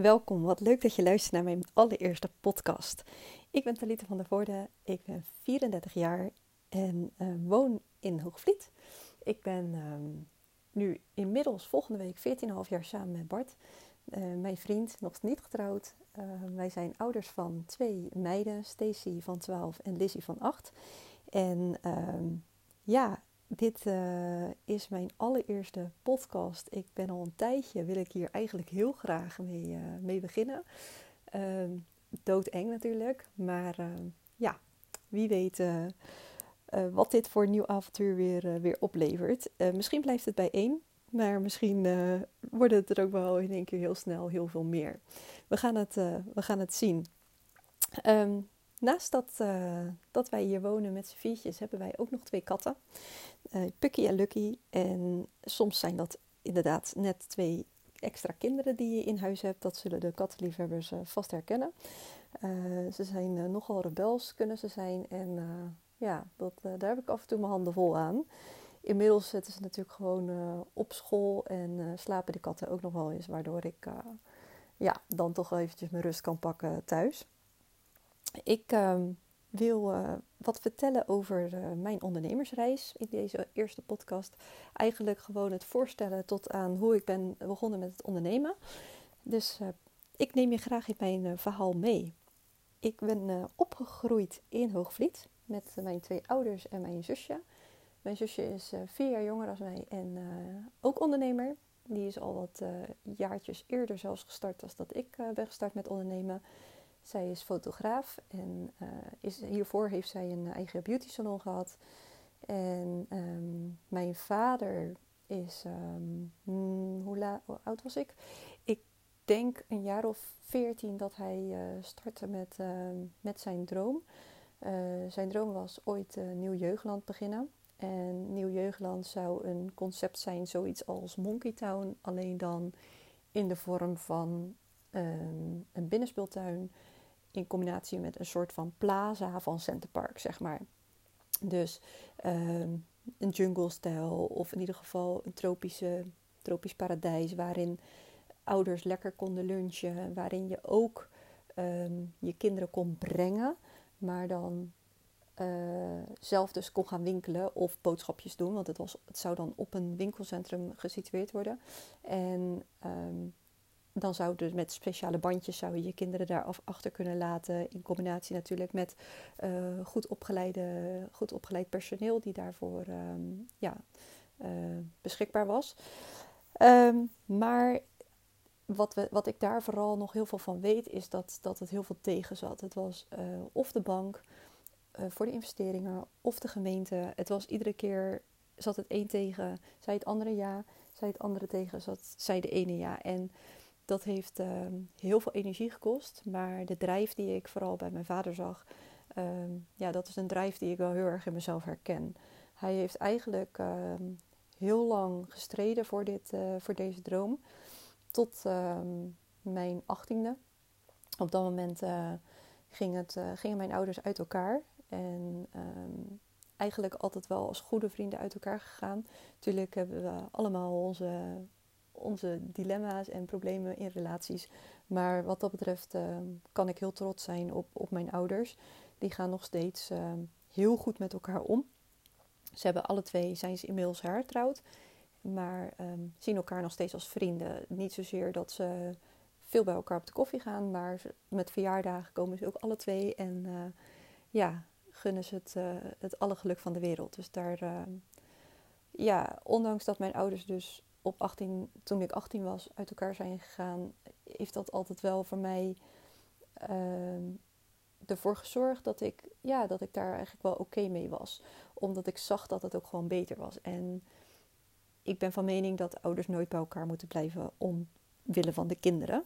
welkom. Wat leuk dat je luistert naar mijn allereerste podcast. Ik ben Talita van der Voorde, ik ben 34 jaar en uh, woon in Hoogvliet. Ik ben uh, nu inmiddels volgende week 14,5 jaar samen met Bart, uh, mijn vriend, nog niet getrouwd. wij zijn ouders van twee meiden, Stacy van 12 en Lizzie van 8. En ehm, ja, dit uh, is mijn allereerste podcast. Ik ben al een tijdje, wil ik hier eigenlijk heel graag mee, uh, mee beginnen. Uh, doodeng natuurlijk, maar ehm, ja, wie weet uh, wat dit voor een nieuw avontuur weer, weer oplevert. misschien blijft het bij één, maar misschien wordt het er ook wel in één keer heel snel heel veel meer. We gaan het, we gaan het zien. Um, Naast dat, uh, dat wij hier wonen met z'n viertjes, hebben wij ook nog twee katten. Uh, Pucky en Lucky. En soms zijn dat inderdaad net twee extra kinderen die je in huis hebt. Dat zullen de kattenliefhebbers uh, vast herkennen. ze zijn nogal rebels, kunnen ze zijn. En ja, dat, daar heb ik af en toe mijn handen vol aan. Inmiddels zitten ze natuurlijk gewoon op school en slapen de katten ook nog wel eens. Waardoor ik ja, dan toch eventjes mijn rust kan pakken thuis. Ik uh, wil uh, wat vertellen over uh, mijn ondernemersreis in deze eerste podcast. Eigenlijk gewoon het voorstellen tot aan hoe ik ben begonnen met het ondernemen. Dus eh, ik neem je graag in mijn verhaal mee. Ik ben opgegroeid in Hoogvliet met mijn twee ouders en mijn zusje. Mijn zusje is vier jaar jonger dan mij en ook ondernemer. Die is al wat jaartjes eerder zelfs gestart als dat ik ben gestart met ondernemen. Zij is fotograaf en uh, is, hiervoor heeft zij een eigen beauty salon gehad. En um, mijn vader is, hoe, la, hoe, oud was ik? Ik denk een jaar of veertien dat hij uh, startte met, uh, met zijn droom. Eh, zijn droom was ooit Nieuw Jeugdland beginnen. En Nieuw Jeugdland zou een concept zijn, zoiets als Monkey Town, alleen dan in de vorm van een binnenspeeltuin in combinatie met een soort van plaza van Centerpark, zeg maar. Dus um, een jungle-stijl of in ieder geval een tropische, tropisch paradijs waarin ouders lekker konden lunchen, waarin je ook um, je kinderen kon brengen, maar dan uh, zelf dus kon gaan winkelen of boodschapjes doen, want het, was, het zou dan op een winkelcentrum gesitueerd worden. En um, dan zou dus met speciale bandjes zou je je kinderen daar achter kunnen laten. In combinatie natuurlijk met uh, goed, opgeleide, goed opgeleid personeel die daarvoor um, ja, uh, beschikbaar was. Um, maar wat, we, wat ik daar vooral nog heel veel van weet, is dat, dat het heel veel tegen zat. Het was uh, of de bank voor de investeringen of de gemeente. Het was iedere keer zat het een tegen, zei het andere ja, zei het andere tegen, zat, zei de ene ja. En dat heeft uh, heel veel energie gekost. Maar de drijf die ik vooral bij mijn vader zag, uh, ja, dat is een drijf die ik wel heel erg in mezelf herken. Hij heeft eigenlijk uh, heel lang gestreden voor, dit, uh, voor deze droom. Tot ehm, mijn achttiende. Op dat moment uh, ging het, gingen mijn ouders uit elkaar. En eigenlijk altijd wel als goede vrienden uit elkaar gegaan. Natuurlijk hebben we allemaal onze onze dilemma's en problemen in relaties. Maar wat dat betreft uh, kan ik heel trots zijn op, op mijn ouders. Die gaan nog steeds uh, heel goed met elkaar om. Ze hebben alle twee, zijn ze inmiddels hertrouwd. Maar um, zien elkaar nog steeds als vrienden. Niet zozeer dat ze veel bij elkaar op de koffie gaan. Maar met verjaardagen komen ze ook alle twee. En uh, ja, gunnen ze het, het alle geluk van de wereld. Dus daar, ja, ondanks dat mijn ouders dus op 18, toen ik 18 was, uit elkaar zijn gegaan, heeft dat altijd wel voor mij uh, ervoor gezorgd dat ik, ja, dat ik daar eigenlijk wel oké mee was. Omdat ik zag dat het ook gewoon beter was. En ik ben van mening dat ouders nooit bij elkaar moeten blijven omwille van de kinderen.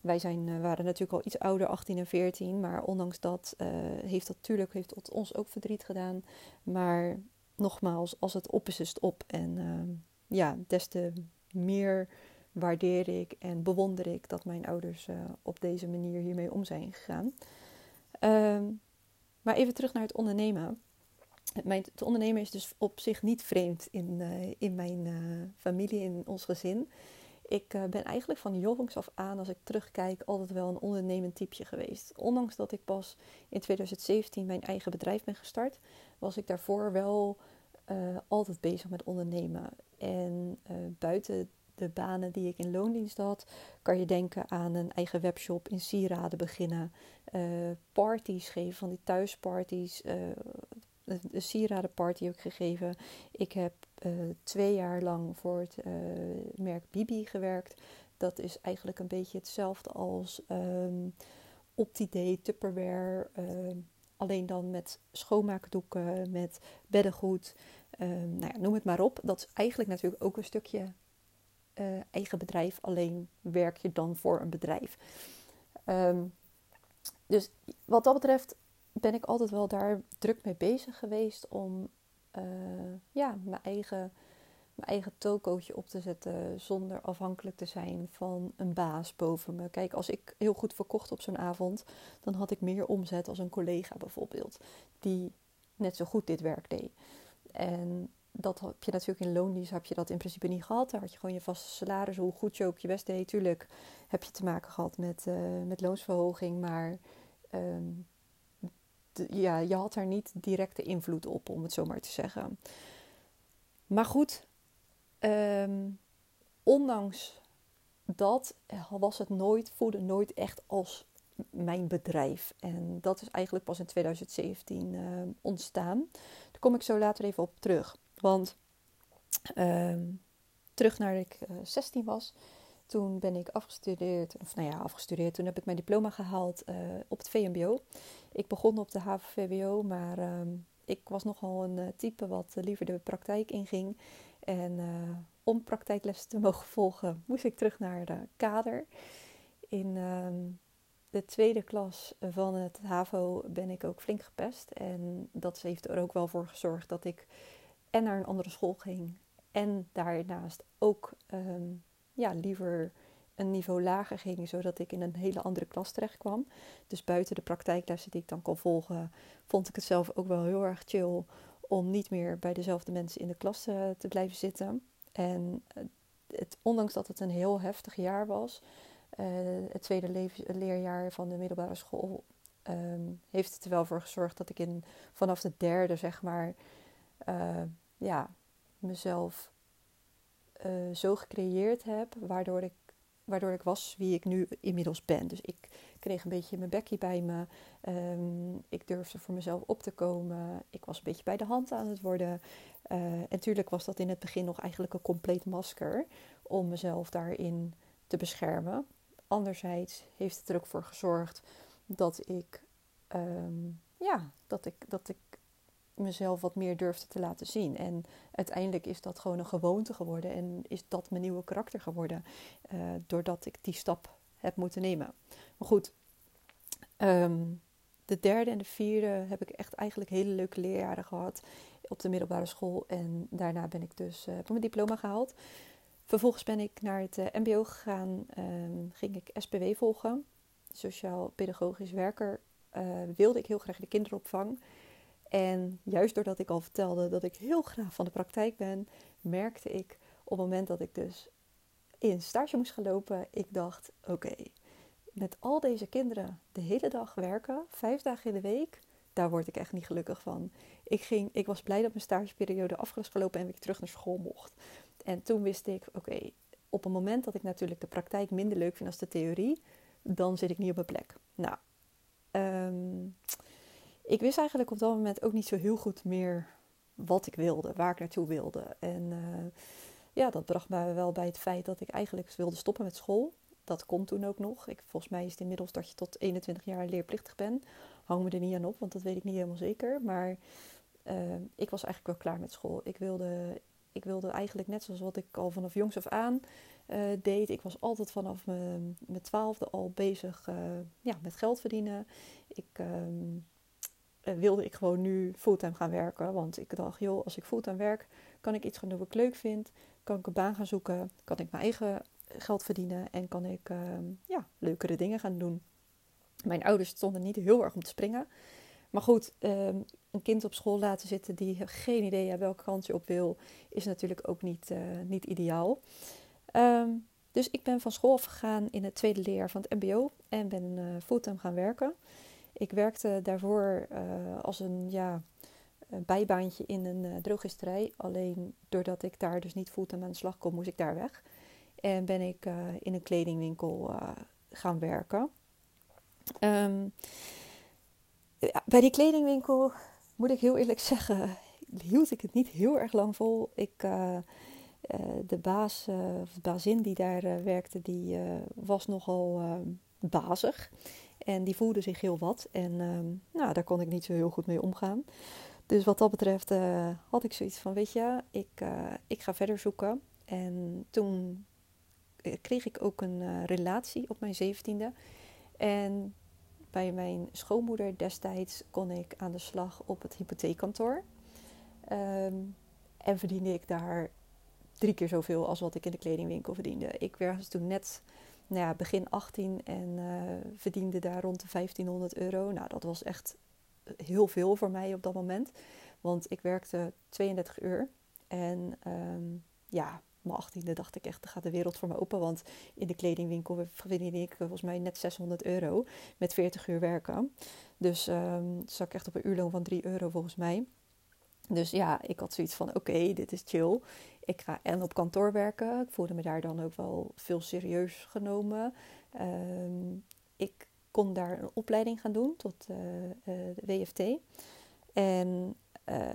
Wij zijn, uh, waren natuurlijk al iets ouder, 18 en 14, maar ondanks dat uh, heeft dat natuurlijk heeft ons ook verdriet gedaan. Maar nogmaals, als het op is, is het op. En ehm, ja, des te meer waardeer ik en bewonder ik dat mijn ouders uh, op deze manier hiermee om zijn gegaan. Uh, maar even terug naar het ondernemen. Mijn, het ondernemen is dus op zich niet vreemd in, uh, in mijn uh, familie, in ons gezin. ik ben eigenlijk van jongs af aan, als ik terugkijk, altijd wel een ondernemend typeje geweest. Ondanks dat ik pas in 2017 mijn eigen bedrijf ben gestart, was ik daarvoor wel altijd bezig met ondernemen. En uh, buiten de banen die ik in loondienst had, kan je denken aan een eigen webshop in sieraden beginnen, parties geven van die thuisparties, een sieradenparty ook gegeven. Ik heb uh, twee jaar lang voor het uh, merk Bibi gewerkt. Dat is eigenlijk een beetje hetzelfde als um, Opti-Day, Tupperware. Uh, alleen dan met schoonmaakdoeken, met beddengoed. Um, nou ja, noem het maar op. Dat is eigenlijk natuurlijk ook een stukje eigen bedrijf. Alleen werk je dan voor een bedrijf. Um, dus wat dat betreft ben ik altijd wel daar druk mee bezig geweest om uh, ja, mijn eigen, mijn eigen tokootje op te zetten zonder afhankelijk te zijn van een baas boven me. Kijk, als ik heel goed verkocht op zo'n avond, dan had ik meer omzet als een collega bijvoorbeeld, die net zo goed dit werk deed. En dat heb je natuurlijk in loondienst heb je dat in principe niet gehad. Daar had je gewoon je vaste salaris, hoe goed je ook je best deed. Tuurlijk heb je te maken gehad met, uh, met loonsverhoging, maar um, ja, je had daar niet directe invloed op, om het zo maar te zeggen. Maar goed, ehm, ondanks dat was het nooit, voelde nooit echt als mijn bedrijf. En dat is eigenlijk pas in 2017 ehm, ontstaan. Kom ik zo later even op terug. Want ehm, terug naar ik 16 eh, was, toen ben ik afgestudeerd, of nou ja, afgestudeerd. Toen heb ik mijn diploma gehaald uh, op het VMBO. Ik begon op de HAVO-VWO, maar uh, ik was nogal een uh, type wat liever de praktijk inging. En om praktijklessen te mogen volgen, moest ik terug naar de kader. In ehm, de tweede klas van het HAVO ben ik ook flink gepest. En dat heeft er ook wel voor gezorgd dat ik en naar een andere school ging. En daarnaast ook um, ja, liever een niveau lager ging, zodat ik in een hele andere klas terecht kwam. Dus buiten de praktijklessen die ik dan kon volgen, vond ik het zelf ook wel heel erg chill om niet meer bij dezelfde mensen in de klas uh, te blijven zitten. En uh, het, ondanks dat het een heel heftig jaar was, uh, het tweede leerjaar van de middelbare school, um, heeft het er wel voor gezorgd dat ik in, vanaf de derde, zeg maar, ja, mezelf uh, zo gecreëerd heb, waardoor ik, waardoor ik was wie ik nu inmiddels ben. Dus ik kreeg een beetje mijn bekje bij me. Um, ik durfde voor mezelf op te komen. Ik was een beetje bij de hand aan het worden. En natuurlijk was dat in het begin nog eigenlijk een compleet masker om mezelf daarin te beschermen. Anderzijds heeft het er ook voor gezorgd dat ik, um, ja, dat ik, dat ik mezelf wat meer durfde te laten zien. En uiteindelijk is dat gewoon een gewoonte geworden en is dat mijn nieuwe karakter geworden, uh, doordat ik die stap heb moeten nemen. Maar goed, um, de derde en de vierde heb ik echt eigenlijk hele leuke leerjaren gehad op de middelbare school. En daarna ben ik dus uh, mijn diploma gehaald. Vervolgens ben ik naar het uh, MBO gegaan, um, ging ik SPW volgen, sociaal pedagogisch werker. wilde ik heel graag de kinderopvang. En juist doordat ik al vertelde dat ik heel graag van de praktijk ben, merkte ik op het moment dat ik dus in stage moest gaan lopen, ik dacht: oké, met al deze kinderen de hele dag werken, vijf dagen in de week, daar word ik echt niet gelukkig van. Ik, ging, ik was blij dat mijn stageperiode af was gelopen en ik terug naar school mocht. En toen wist ik: oké, op het moment dat ik natuurlijk de praktijk minder leuk vind als de theorie, dan zit ik niet op mijn plek. Nou, um, ik wist eigenlijk op dat moment ook niet zo heel goed meer wat ik wilde, waar ik naartoe wilde. En uh, ja, dat bracht me wel bij het feit dat ik eigenlijk wilde stoppen met school. Dat kon toen ook nog. Ik, volgens mij is het inmiddels dat je tot 21 jaar leerplichtig bent. Hang me er niet aan op, want dat weet ik niet helemaal zeker. Maar uh, ik was eigenlijk wel klaar met school. Ik wilde, ik wilde eigenlijk net zoals wat ik al vanaf jongs af aan uh, deed. Ik was altijd vanaf mijn, twaalfde al bezig ja, met geld verdienen. Ik ehm, uh, wilde ik gewoon nu fulltime gaan werken. Want ik dacht, joh, als ik fulltime werk, kan ik iets gaan doen wat ik leuk vind. Kan ik een baan gaan zoeken. Kan ik mijn eigen geld verdienen. En kan ik uh, ja, leukere dingen gaan doen. Mijn ouders stonden niet heel erg om te springen. Maar goed, um, een kind op school laten zitten die geen idee heeft welke kant je op wil, is natuurlijk ook niet, uh, niet ideaal. Um, dus ik ben van school afgegaan in het tweede leerjaar van het MBO en ben uh, fulltime gaan werken. Ik werkte daarvoor als een ja, bijbaantje in een drogisterij. Alleen doordat ik daar dus niet fulltime aan de slag kon, moest ik daar weg. En ben ik in een kledingwinkel gaan werken. Ehm, bij die kledingwinkel moet ik heel eerlijk zeggen, hield ik het niet heel erg lang vol. Ik, uh, de baas, uh, of de bazin die daar werkte, die was nogal bazig. En die voelde zich heel wat. En ehm, nou, daar kon ik niet zo heel goed mee omgaan. Dus wat dat betreft had ik zoiets van, weet je, ik, ik ga verder zoeken. En toen kreeg ik ook een relatie op mijn zeventiende. En bij mijn schoonmoeder destijds kon ik aan de slag op het hypotheekkantoor. Um, en verdiende ik daar drie keer zoveel als wat ik in de kledingwinkel verdiende. Ik was toen net nou ja, begin 18 en uh, verdiende daar rond de 1500 euro. Nou, dat was echt heel veel voor mij op dat moment. Want ik werkte 32 uur. En um, ja, mijn achttiende dacht ik echt, er gaat de wereld voor me open. Want in de kledingwinkel verdiende ik volgens mij net 600 euro met 40 uur werken. Dus um, zat ik echt op een uurloon van 3 euro volgens mij. Dus ja, ik had zoiets van: oké, dit is chill. Ik ga en op kantoor werken. Ik voelde me daar dan ook wel veel serieus genomen. Um, ik kon daar een opleiding gaan doen tot uh, uh, de WFT. En uh,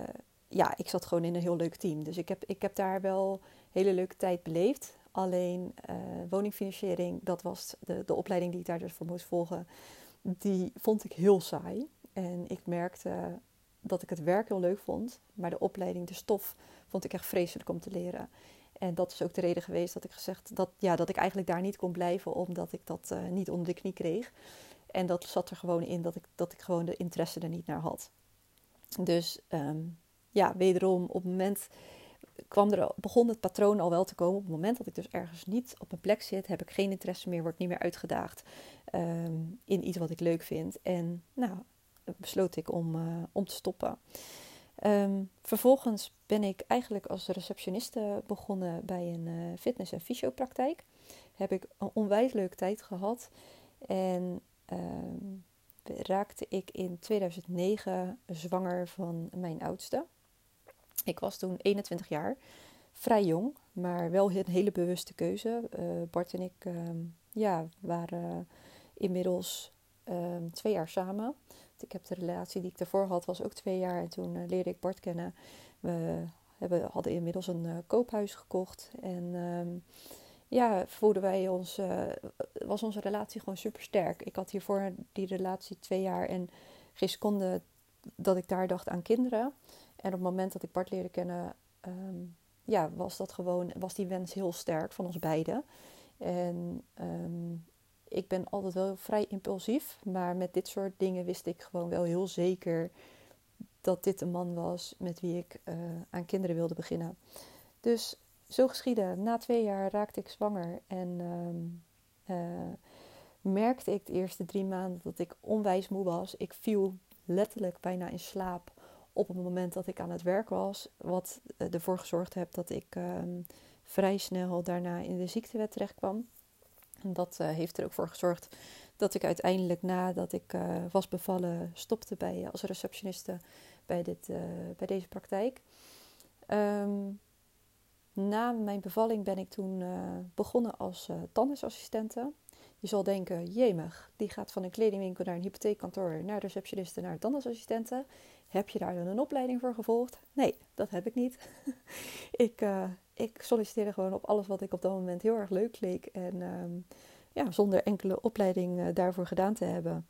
ja, ik zat gewoon in een heel leuk team. Dus ik heb, ik heb daar wel hele leuke tijd beleefd. Alleen uh, woningfinanciering, dat was de, de opleiding die ik daar dus voor moest volgen, die vond ik heel saai. En ik merkte dat ik het werk heel leuk vond, maar de opleiding, de stof, vond ik echt vreselijk om te leren. En dat is ook de reden geweest dat ik gezegd dat, ja, dat ik eigenlijk daar niet kon blijven, omdat ik dat uh, niet onder de knie kreeg. En dat zat er gewoon in dat ik, dat ik gewoon de interesse er niet naar had. Dus um, ja, wederom op het moment kwam er, begon het patroon al wel te komen. Op het moment dat ik dus ergens niet op mijn plek zit, heb ik geen interesse meer, word niet meer uitgedaagd um, in iets wat ik leuk vind. En nou, besloot ik om, uh, om te stoppen. Um, vervolgens ben ik eigenlijk als receptioniste begonnen bij een uh, fitness- en fysiopraktijk. Heb ik een onwijs leuke tijd gehad. En um, raakte ik in 2009 zwanger van mijn oudste. Ik was toen 21 jaar, vrij jong, maar wel een hele bewuste keuze. Uh, Bart en ik uh, ja, waren inmiddels um, twee jaar samen. Ik heb de relatie die ik daarvoor had, was ook twee jaar. En toen uh, leerde ik Bart kennen. We hebben, hadden inmiddels een uh, koophuis gekocht. En um, ja, voelden wij ons, was onze relatie gewoon super sterk. Ik had hiervoor die relatie twee jaar en geen seconde dat ik daar dacht aan kinderen. En op het moment dat ik Bart leerde kennen, um, ja, was dat gewoon, was die wens heel sterk van ons beiden. En um, ik ben altijd wel vrij impulsief, maar met dit soort dingen wist ik gewoon wel heel zeker dat dit een man was met wie ik uh, aan kinderen wilde beginnen. Dus zo geschiedde. Na twee jaar raakte ik zwanger en um, uh, merkte ik de eerste drie maanden dat ik onwijs moe was. Ik viel letterlijk bijna in slaap op het moment dat ik aan het werk was. Wat eh, ervoor gezorgd heeft dat ik um, vrij snel daarna in de ziektewet terecht kwam. En dat uh, heeft er ook voor gezorgd dat ik uiteindelijk nadat ik uh, was bevallen stopte bij, als receptioniste bij, dit, bij deze praktijk. Um, na mijn bevalling ben ik toen begonnen als tandartsassistente. Je zal denken, jemig, die gaat van een kledingwinkel naar een hypotheekkantoor, naar receptioniste, naar tandartsassistente. Heb je daar dan een opleiding voor gevolgd? Nee, dat heb ik niet. ik, uh, ik solliciteerde gewoon op alles wat ik op dat moment heel erg leuk leek. En um, ja, zonder enkele opleiding uh, daarvoor gedaan te hebben.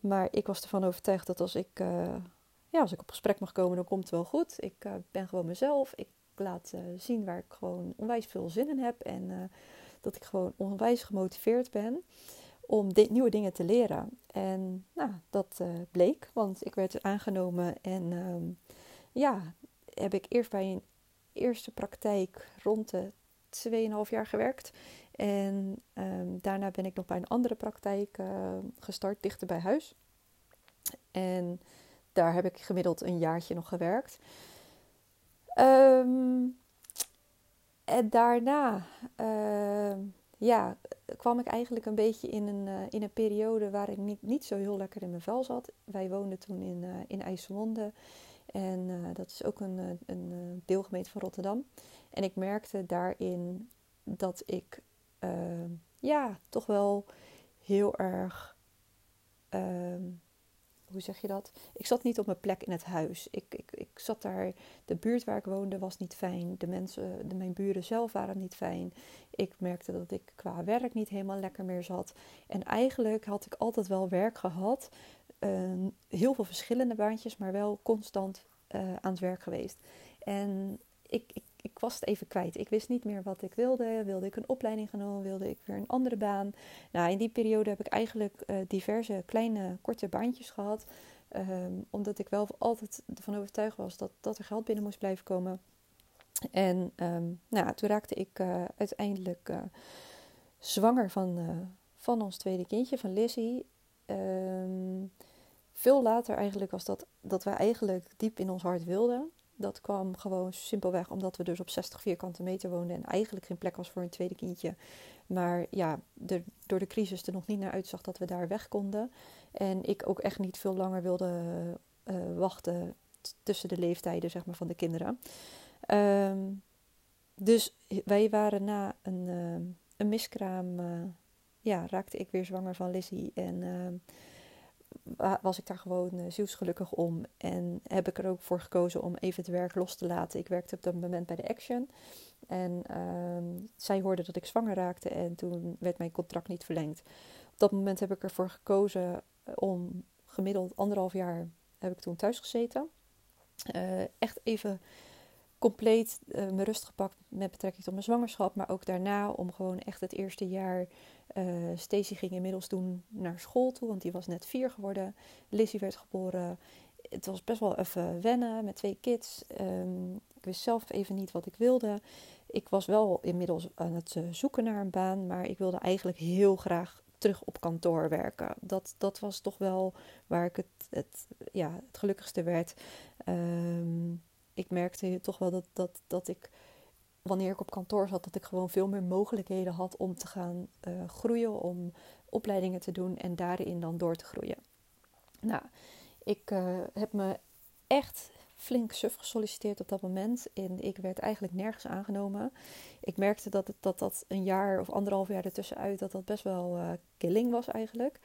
Maar ik was ervan overtuigd dat als ik, uh, ja, als ik op gesprek mag komen, dan komt het wel goed. Ik ben gewoon mezelf. Ik laat zien waar ik gewoon onwijs veel zin in heb. En dat ik gewoon onwijs gemotiveerd ben om nieuwe dingen te leren. En nou, dat uh, bleek, want ik werd aangenomen en um, ja, heb ik eerst bij een eerste praktijk rond de 2,5 jaar gewerkt. En um, daarna ben ik nog bij een andere praktijk uh, gestart, dichter bij huis. En daar heb ik gemiddeld een jaartje nog gewerkt. Um, en daarna ja, kwam ik eigenlijk een beetje in een, uh, in een periode waar ik niet, niet zo heel lekker in mijn vel zat. Wij woonden toen in, uh, in IJsselmonde. En uh, dat is ook een, een deelgemeente van Rotterdam. En ik merkte daarin dat ik ja, toch wel heel erg ehm, hoe zeg je dat? Ik zat niet op mijn plek in het huis. Ik, ik, ik zat daar, de buurt waar ik woonde was niet fijn. De mensen, de, mijn buren zelf waren niet fijn. Ik merkte dat ik qua werk niet helemaal lekker meer zat. En eigenlijk had ik altijd wel werk gehad. Uh, heel veel verschillende baantjes, maar wel constant uh, aan het werk geweest. En ik ik was het even kwijt. Ik wist niet meer wat ik wilde. Wilde ik een opleiding gaan doen? Wilde ik weer een andere baan? Nou, in die periode heb ik eigenlijk uh, diverse kleine, korte baantjes gehad. Um, omdat ik wel altijd ervan overtuigd was dat, dat er geld binnen moest blijven komen. En um, nou, toen raakte ik uh, uiteindelijk uh, zwanger van, van ons tweede kindje, van Lizzie. Um, veel later eigenlijk was dat, dat wij eigenlijk diep in ons hart wilden. Dat kwam gewoon simpelweg omdat we dus op 60 vierkante meter woonden en eigenlijk geen plek was voor een tweede kindje. Maar ja, de, door de crisis er nog niet naar uitzag dat we daar weg konden. En ik ook echt niet veel langer wilde uh, wachten tussen de leeftijden zeg maar, van de kinderen. Um, dus wij waren na een, uh, een miskraam, uh, ja, raakte ik weer zwanger van Lizzie. En ehm, was ik daar gewoon uh, zielsgelukkig om. En heb ik er ook voor gekozen om even het werk los te laten. Ik werkte op dat moment bij de Action. En uh, zij hoorde dat ik zwanger raakte en toen werd mijn contract niet verlengd. Op dat moment heb ik ervoor gekozen eh, om gemiddeld anderhalf jaar heb ik toen thuis gezeten. Uh, echt even compleet uh, mijn rust gepakt met betrekking tot mijn zwangerschap. Maar ook daarna om gewoon echt het eerste jaar uh, ging inmiddels toen naar school toe, want die was net vier geworden. Lizzie werd geboren. Het was best wel even wennen met twee kids. Um, ik wist zelf even niet wat ik wilde. Ik was wel inmiddels aan het uh, zoeken naar een baan, maar ik wilde eigenlijk heel graag terug op kantoor werken. Dat, dat was toch wel waar ik het, het, ja, het gelukkigste werd. Um, ik merkte toch wel dat, dat, dat ik wanneer ik op kantoor zat, dat ik gewoon veel meer mogelijkheden had om te gaan uh, groeien, om opleidingen te doen en daarin dan door te groeien. Nou, ik uh, heb me echt flink suf gesolliciteerd op dat moment en ik werd eigenlijk nergens aangenomen. Ik merkte dat het, dat, dat een jaar of anderhalf jaar ertussenuit, dat dat best wel uh, killing was eigenlijk.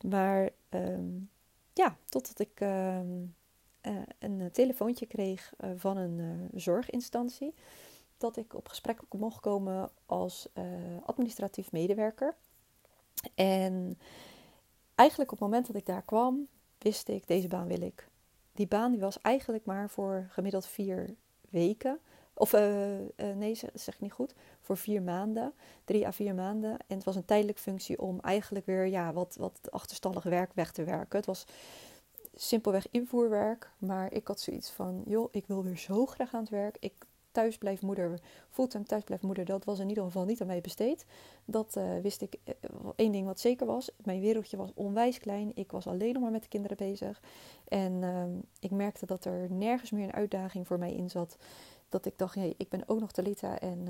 Maar um, ja, totdat ik um, een telefoontje kreeg van een zorginstantie dat ik op gesprek mocht komen als administratief medewerker. En eigenlijk op het moment dat ik daar kwam, wist ik, deze baan wil ik. Die baan die was eigenlijk maar voor gemiddeld vier weken. Of nee, zeg ik niet goed. Voor vier maanden. Drie à vier maanden. En het was een tijdelijke functie om eigenlijk weer ja, wat, wat achterstallig werk weg te werken. Het was simpelweg invoerwerk. Maar ik had zoiets van, joh, ik wil weer zo graag aan het werk. Ik thuisblijfmoeder, fulltime thuisblijfmoeder, dat was in ieder geval niet aan mij besteed. Dat uh, wist ik. Uh, één ding wat zeker was: mijn wereldje was onwijs klein. Ik was alleen nog maar met de kinderen bezig. En uh, ik merkte dat er nergens meer een uitdaging voor mij in zat. Dat ik dacht, hey, ik ben ook nog Talita. En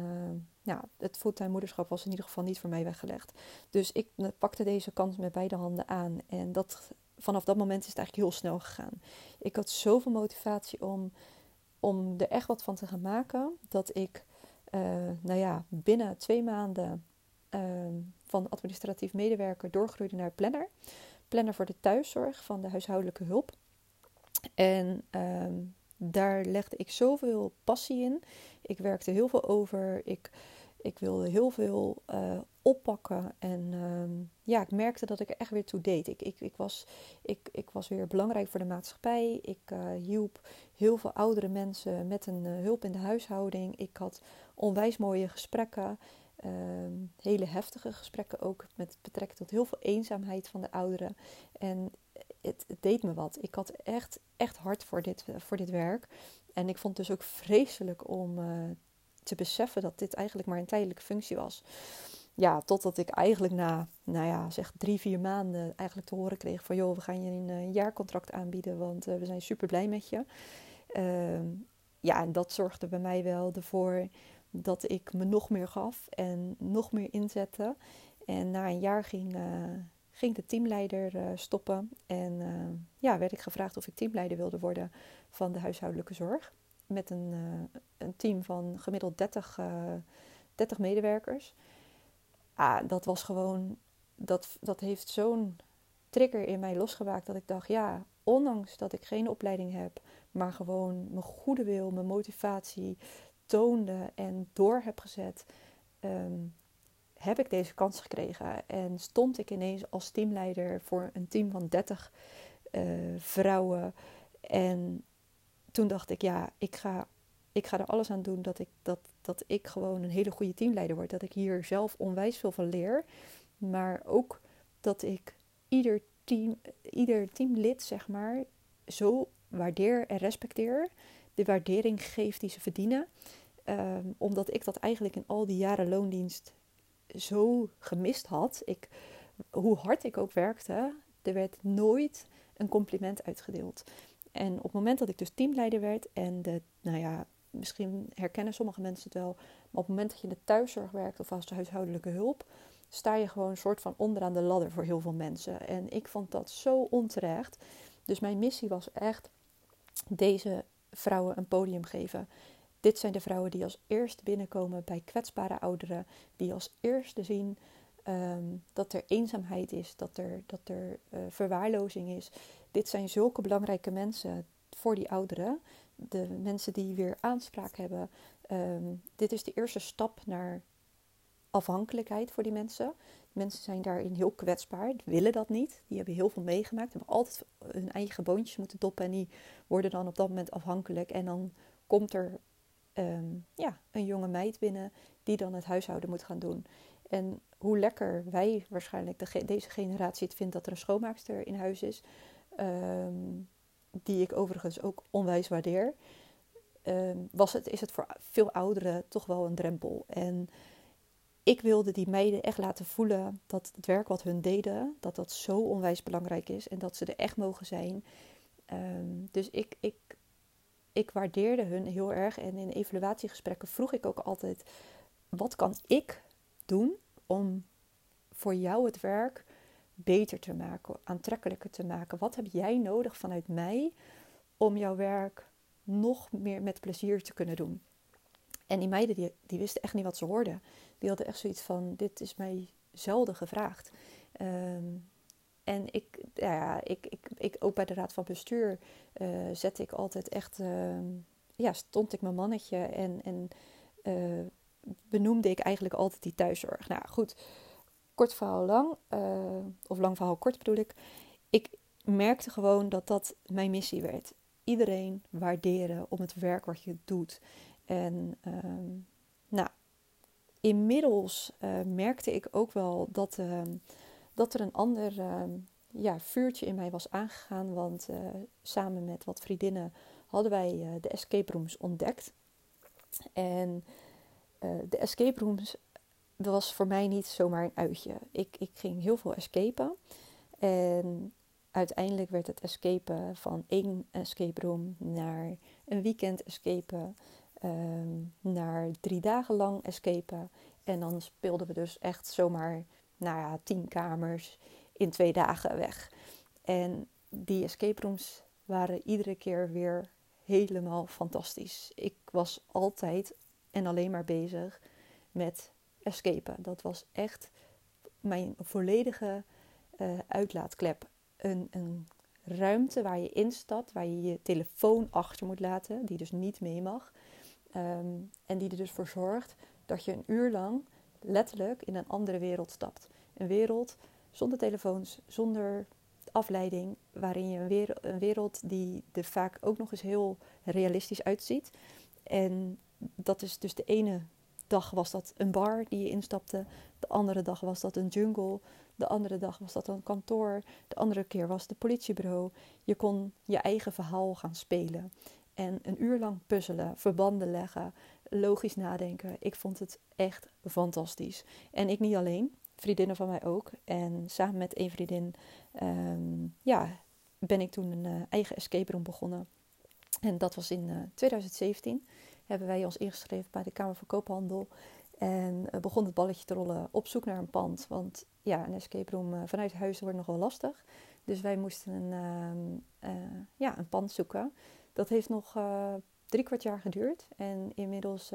ja, het fulltime moederschap was in ieder geval niet voor mij weggelegd. Dus ik pakte deze kans met beide handen aan. En dat, vanaf dat moment is het eigenlijk heel snel gegaan. Ik had zoveel motivatie om om er echt wat van te gaan maken, dat ik, uh, nou ja, binnen twee maanden uh, van administratief medewerker doorgroeide naar planner. Planner voor de thuiszorg van de huishoudelijke hulp. En uh, daar legde ik zoveel passie in. Ik werkte heel veel over. Ik, ik wilde heel veel uh, oppakken. En ehm, ja, ik merkte dat ik er echt weer toe deed. Ik, ik, ik, was, ik, ik was weer belangrijk voor de maatschappij. Ik uh, hielp heel veel oudere mensen met een uh, hulp in de huishouding. Ik had onwijs mooie gesprekken. Ehm, hele heftige gesprekken ook met betrekking tot heel veel eenzaamheid van de ouderen. En het, deed me wat. Ik had echt, echt hard voor dit, voor dit werk. En ik vond het dus ook vreselijk om te beseffen dat dit eigenlijk maar een tijdelijke functie was ja, totdat ik eigenlijk na, nou ja, zeg drie, vier maanden eigenlijk te horen kreeg van... joh, we gaan je een, een jaarcontract aanbieden, want uh, we zijn super blij met je. Uh, ja, en dat zorgde bij mij wel ervoor dat ik me nog meer gaf en nog meer inzette. En na een jaar ging, uh, ging de teamleider stoppen. En ja, werd ik gevraagd of ik teamleider wilde worden van de huishoudelijke zorg. Met een, een team van gemiddeld 30, 30 medewerkers. Ah, dat was gewoon, dat, dat heeft zo'n trigger in mij losgemaakt dat ik dacht, ja, ondanks dat ik geen opleiding heb, maar gewoon mijn goede wil, mijn motivatie toonde en door heb gezet, um, heb ik deze kans gekregen. En stond ik ineens als teamleider voor een team van 30 uh, eh, vrouwen. En toen dacht ik, ja, ik ga, ik ga er alles aan doen dat ik, dat, dat ik gewoon een hele goede teamleider word. Dat ik hier zelf onwijs veel van leer. Maar ook dat ik ieder, team, ieder teamlid, zeg maar, zo waardeer en respecteer. De waardering geef die ze verdienen. Um, omdat ik dat eigenlijk in al die jaren loondienst zo gemist had. Ik, hoe hard ik ook werkte, er werd nooit een compliment uitgedeeld. En op het moment dat ik dus teamleider werd en de, nou ja, misschien herkennen sommige mensen het wel, maar op het moment dat je in de thuiszorg werkt of als huishoudelijke hulp, sta je gewoon een soort van onderaan de ladder voor heel veel mensen. En ik vond dat zo onterecht. Dus mijn missie was echt deze vrouwen een podium geven. Dit zijn de vrouwen die als eerste binnenkomen bij kwetsbare ouderen, die als eerste zien ehm, dat er eenzaamheid is, dat er, dat er uh, verwaarlozing is. Dit zijn zulke belangrijke mensen voor die ouderen, de mensen die weer aanspraak hebben. Ehm, dit is de eerste stap naar afhankelijkheid voor die mensen. Mensen zijn daarin heel kwetsbaar, willen dat niet. Die hebben heel veel meegemaakt, hebben altijd hun eigen boontjes moeten doppen en die worden dan op dat moment afhankelijk. En dan komt er Ehm, ja, een jonge meid binnen die dan het huishouden moet gaan doen. En hoe lekker wij waarschijnlijk, de, deze generatie, het vindt dat er een schoonmaakster in huis is. Ehm, die ik overigens ook onwijs waardeer. Ehm, was het, is het voor veel ouderen toch wel een drempel. En ik wilde die meiden echt laten voelen dat het werk wat hun deden, dat dat zo onwijs belangrijk is en dat ze er echt mogen zijn. dus ik, ik ik waardeerde hun heel erg. En in evaluatiegesprekken vroeg ik ook altijd: wat kan ik doen om voor jou het werk beter te maken, aantrekkelijker te maken? Wat heb jij nodig vanuit mij om jouw werk nog meer met plezier te kunnen doen? En die meiden die, die wisten echt niet wat ze hoorden. Die hadden echt zoiets van: dit is mij zelden gevraagd. Um, en ik, ja, ik, ik, ik, ook bij de raad van bestuur uh, zette ik altijd echt, uh, ja, stond ik mijn mannetje en, en uh, benoemde ik eigenlijk altijd die thuiszorg. Nou goed, kort verhaal lang, eh, of lang verhaal kort bedoel ik. Ik merkte gewoon dat dat mijn missie werd. Iedereen waarderen om het werk wat je doet. En ehm, nou, inmiddels merkte ik ook wel dat ehm, dat er een ander ehm, ja, vuurtje in mij was aangegaan. Want uh, samen met wat vriendinnen hadden wij de escape rooms ontdekt. En de escape rooms was voor mij niet zomaar een uitje. Ik, ik ging heel veel escapen. En uiteindelijk werd het escapen van één escape room naar een weekend escapen. Um, naar drie dagen lang escapen. En dan speelden we dus echt zomaar nou ja, tien kamers in twee dagen weg. En die escape rooms waren iedere keer weer helemaal fantastisch. Ik was altijd en alleen maar bezig met escapen. Dat was echt mijn volledige uh, uitlaatklep. Een, een ruimte waar je instapt, waar je je telefoon achter moet laten, die dus niet mee mag. Ehm, en die er dus voor zorgt dat je een uur lang letterlijk in een andere wereld stapt. Een wereld zonder telefoons, zonder afleiding, waarin je een wereld, een wereld die er vaak ook nog eens heel realistisch uitziet. En dat is dus de ene dag was dat een bar die je instapte, de andere dag was dat een jungle, de andere dag was dat een kantoor, de andere keer was het politiebureau. Je kon je eigen verhaal gaan spelen en een uur lang puzzelen, verbanden leggen, logisch nadenken. Ik vond het echt fantastisch. En ik niet alleen, vriendinnen van mij ook. En samen met een vriendin ehm, ja, ben ik toen een uh, eigen escape room begonnen. En dat was in uh, eh, 2017. Hebben wij ons ingeschreven bij de Kamer van Koophandel. En begon het balletje te rollen op zoek naar een pand. Want ja, een escape room vanuit huis wordt nog wel lastig. Dus wij moesten een, ehm, ja, een pand zoeken. Dat heeft nog drie kwart jaar geduurd. En inmiddels,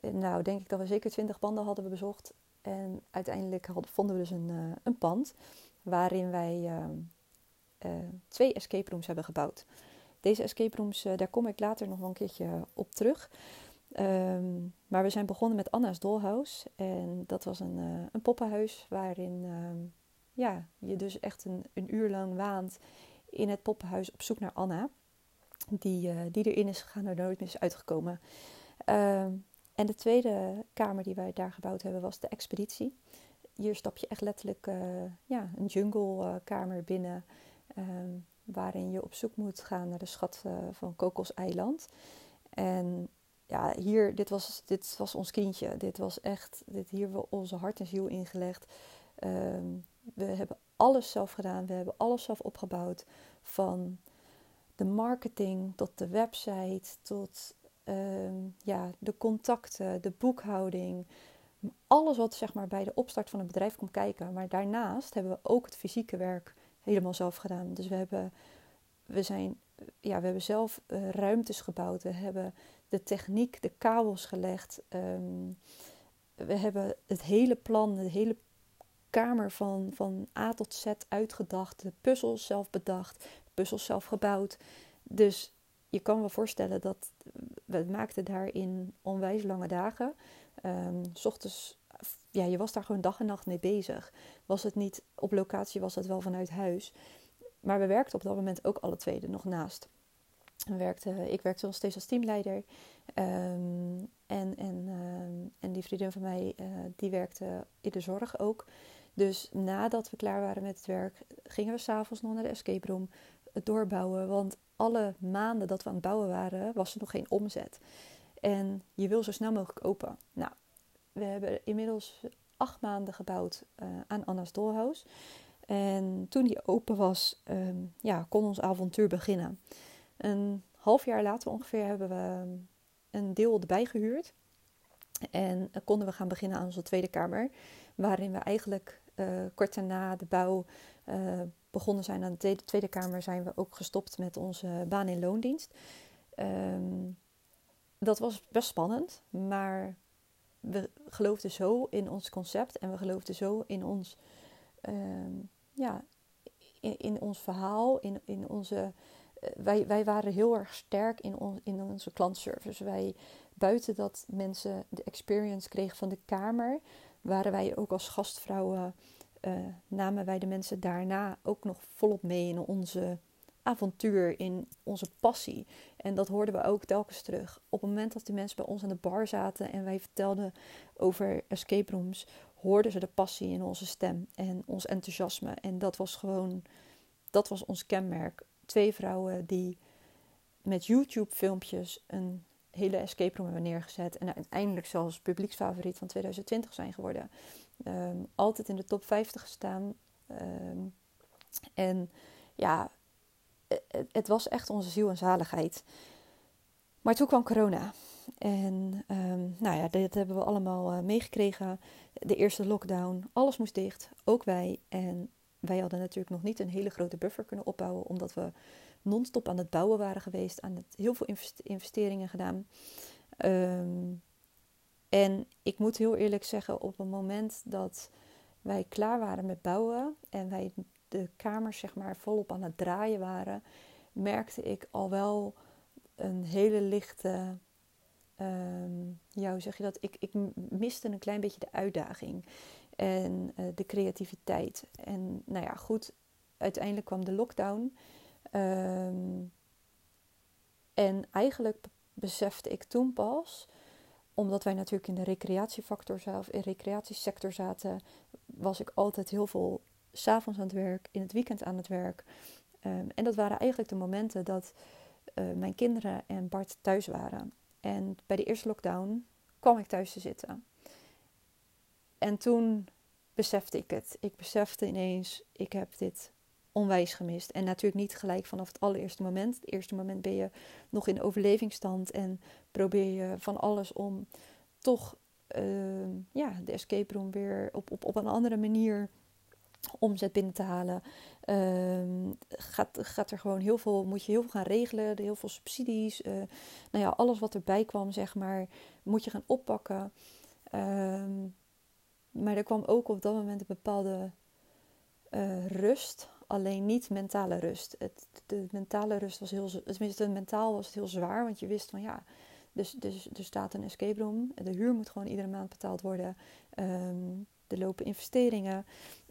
nou denk ik dat we zeker twintig panden hadden bezocht. En uiteindelijk hadden, vonden we dus een, een pand waarin wij ehm, twee escape rooms hebben gebouwd. Deze escape rooms, uh, daar kom ik later nog wel een keertje op terug. Um, maar we zijn begonnen met Anna's Dollhouse. En dat was een, uh, een poppenhuis waarin um, ja, je dus echt een, een uur lang waant in het poppenhuis op zoek naar Anna. Die, die erin is gegaan en nooit meer is uitgekomen. Um, en de tweede kamer die wij daar gebouwd hebben was de expeditie. Hier stap je echt letterlijk ja, een jungle kamer binnen Ehm, waarin je op zoek moet gaan naar de schat uh, van Kokos-eiland. En ja, hier, dit was, dit was ons kindje. Dit was echt, dit, hier hebben we onze hart en ziel ingelegd. Ehm, we hebben alles zelf gedaan. We hebben alles zelf opgebouwd. Van de marketing tot de website, tot ehm, ja, de contacten, de boekhouding. Alles wat zeg maar, bij de opstart van een bedrijf komt kijken. Maar daarnaast hebben we ook het fysieke werk helemaal zelf gedaan. Dus we hebben, we zijn, ja, we hebben zelf uh, ruimtes gebouwd. We hebben de techniek, de kabels gelegd. Um, we hebben het hele plan, de hele kamer van, van A tot Z uitgedacht. De puzzels zelf bedacht, de puzzels zelf gebouwd. Dus je kan wel voorstellen dat we maakten daarin onwijs lange dagen. Um, s ochtends ja, je was daar gewoon dag en nacht mee bezig. Was het niet op locatie, was het wel vanuit huis. Maar we werkten op dat moment ook alle twee nog naast. We ik werkte nog steeds als teamleider. Um, en, en, um, en die vriendin van mij, uh, die werkte in de zorg ook. Dus nadat we klaar waren met het werk, gingen we s'avonds nog naar de escape room. Het doorbouwen, want alle maanden dat we aan het bouwen waren, was er nog geen omzet. En je wil zo snel mogelijk open. Nou, we hebben inmiddels acht maanden gebouwd uh, aan Anna's Dollhouse. En toen die open was, um, ja, kon ons avontuur beginnen. Een half jaar later ongeveer hebben we een deel erbij gehuurd. En konden we gaan beginnen aan onze tweede kamer. Waarin we eigenlijk uh, kort daarna de bouw begonnen zijn. Aan de tweede kamer zijn we ook gestopt met onze baan- in loondienst. Um, dat was best spannend, maar we geloofden zo in ons concept en we geloofden zo in ons, uh, ja, in, in, ons verhaal, in, in onze. Uh, wij, wij waren heel erg sterk in, in onze klantservice. Wij, buiten dat mensen de experience kregen van de kamer, waren wij ook als gastvrouwen. Uh, namen wij de mensen daarna ook nog volop mee in onze avontuur, in onze passie. En dat hoorden we ook telkens terug. Op het moment dat die mensen bij ons aan de bar zaten en wij vertelden over escape rooms, hoorden ze de passie in onze stem en ons enthousiasme. En dat was gewoon, dat was ons kenmerk. Twee vrouwen die met YouTube-filmpjes een hele escape room hebben neergezet. En uiteindelijk zelfs publieksfavoriet van 2020 zijn geworden. Um, altijd in de top 50 gestaan. Um, en ja, het, was echt onze ziel en zaligheid. Maar toen kwam corona. En um, nou ja, dit hebben we allemaal uh, meegekregen. De eerste lockdown, alles moest dicht, ook wij. En wij hadden natuurlijk nog niet een hele grote buffer kunnen opbouwen, omdat we non-stop aan het bouwen waren geweest, aan het, heel veel investeringen gedaan. Um, en ik moet heel eerlijk zeggen, op het moment dat wij klaar waren met bouwen en wij de kamers zeg maar volop aan het draaien waren, merkte ik al wel een hele lichte. Um, zeg je dat? Ik, ik miste een klein beetje de uitdaging en uh, de creativiteit. En nou ja, goed, uiteindelijk kwam de lockdown. Um, en eigenlijk besefte ik toen pas, omdat wij natuurlijk in de recreatiefactor zelf, in recreatiesector zaten, was ik altijd heel veel s'avonds aan het werk, in het weekend aan het werk. Um, en dat waren eigenlijk de momenten dat uh, mijn kinderen en Bart thuis waren. En bij de eerste lockdown kwam ik thuis te zitten. En toen besefte ik het. Ik besefte ineens, ik heb dit onwijs gemist. En natuurlijk niet gelijk vanaf het allereerste moment. Het eerste moment ben je nog in overlevingsstand en probeer je van alles om toch uh, ja, de escape room weer op, op, op een andere manier omzet binnen te halen. Uh, gaat, gaat er gewoon heel veel, moet je heel veel gaan regelen, heel veel subsidies. Uh, nou ja, alles wat erbij kwam, zeg maar, moet je gaan oppakken. Ehm, maar er kwam ook op dat moment een bepaalde uh, rust, alleen niet mentale rust. Het, de mentale rust was heel, tenminste, mentaal was het heel zwaar, want je wist van ja, dus, dus er staat een escape room, de huur moet gewoon iedere maand betaald worden, um, er lopen investeringen.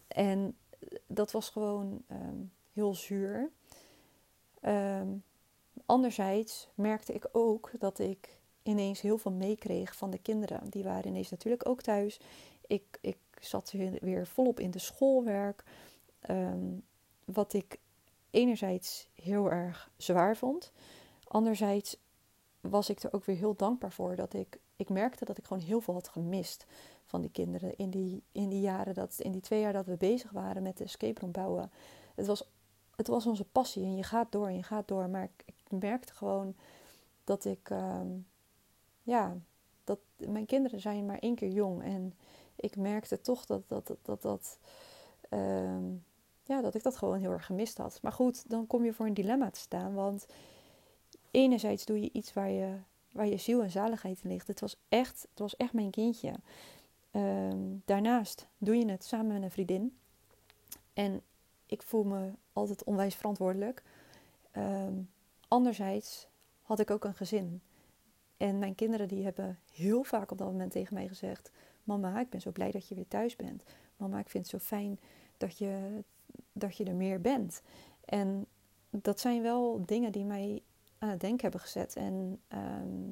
En dat was gewoon um, heel zuur. Um, anderzijds merkte ik ook dat ik ineens heel veel meekreeg van de kinderen. Die waren ineens natuurlijk ook thuis. Ik, ik zat weer volop in de schoolwerk. Um, wat ik enerzijds heel erg zwaar vond. Anderzijds was ik er ook weer heel dankbaar voor dat ik, ik merkte dat ik gewoon heel veel had gemist van die kinderen in die, in die jaren, dat, in die twee jaar dat we bezig waren met de escape room bouwen. Het was, het was onze passie en je gaat door en je gaat door. Maar ik, merkte gewoon dat ik, um, ja, dat mijn kinderen zijn maar één keer jong. En ik merkte toch dat dat, dat, dat, um, ja, dat ik dat gewoon heel erg gemist had. Maar goed, dan kom je voor een dilemma te staan. Want enerzijds doe je iets waar je, waar je ziel en zaligheid in ligt. Het was echt, het was echt mijn kindje. Um, daarnaast doe je het samen met een vriendin. En ik voel me altijd onwijs verantwoordelijk. Um, anderzijds had ik ook een gezin. En mijn kinderen die hebben heel vaak op dat moment tegen mij gezegd: Mama, ik ben zo blij dat je weer thuis bent. Mama, ik vind het zo fijn dat je, dat je er meer bent. En dat zijn wel dingen die mij aan het denken hebben gezet. En ik,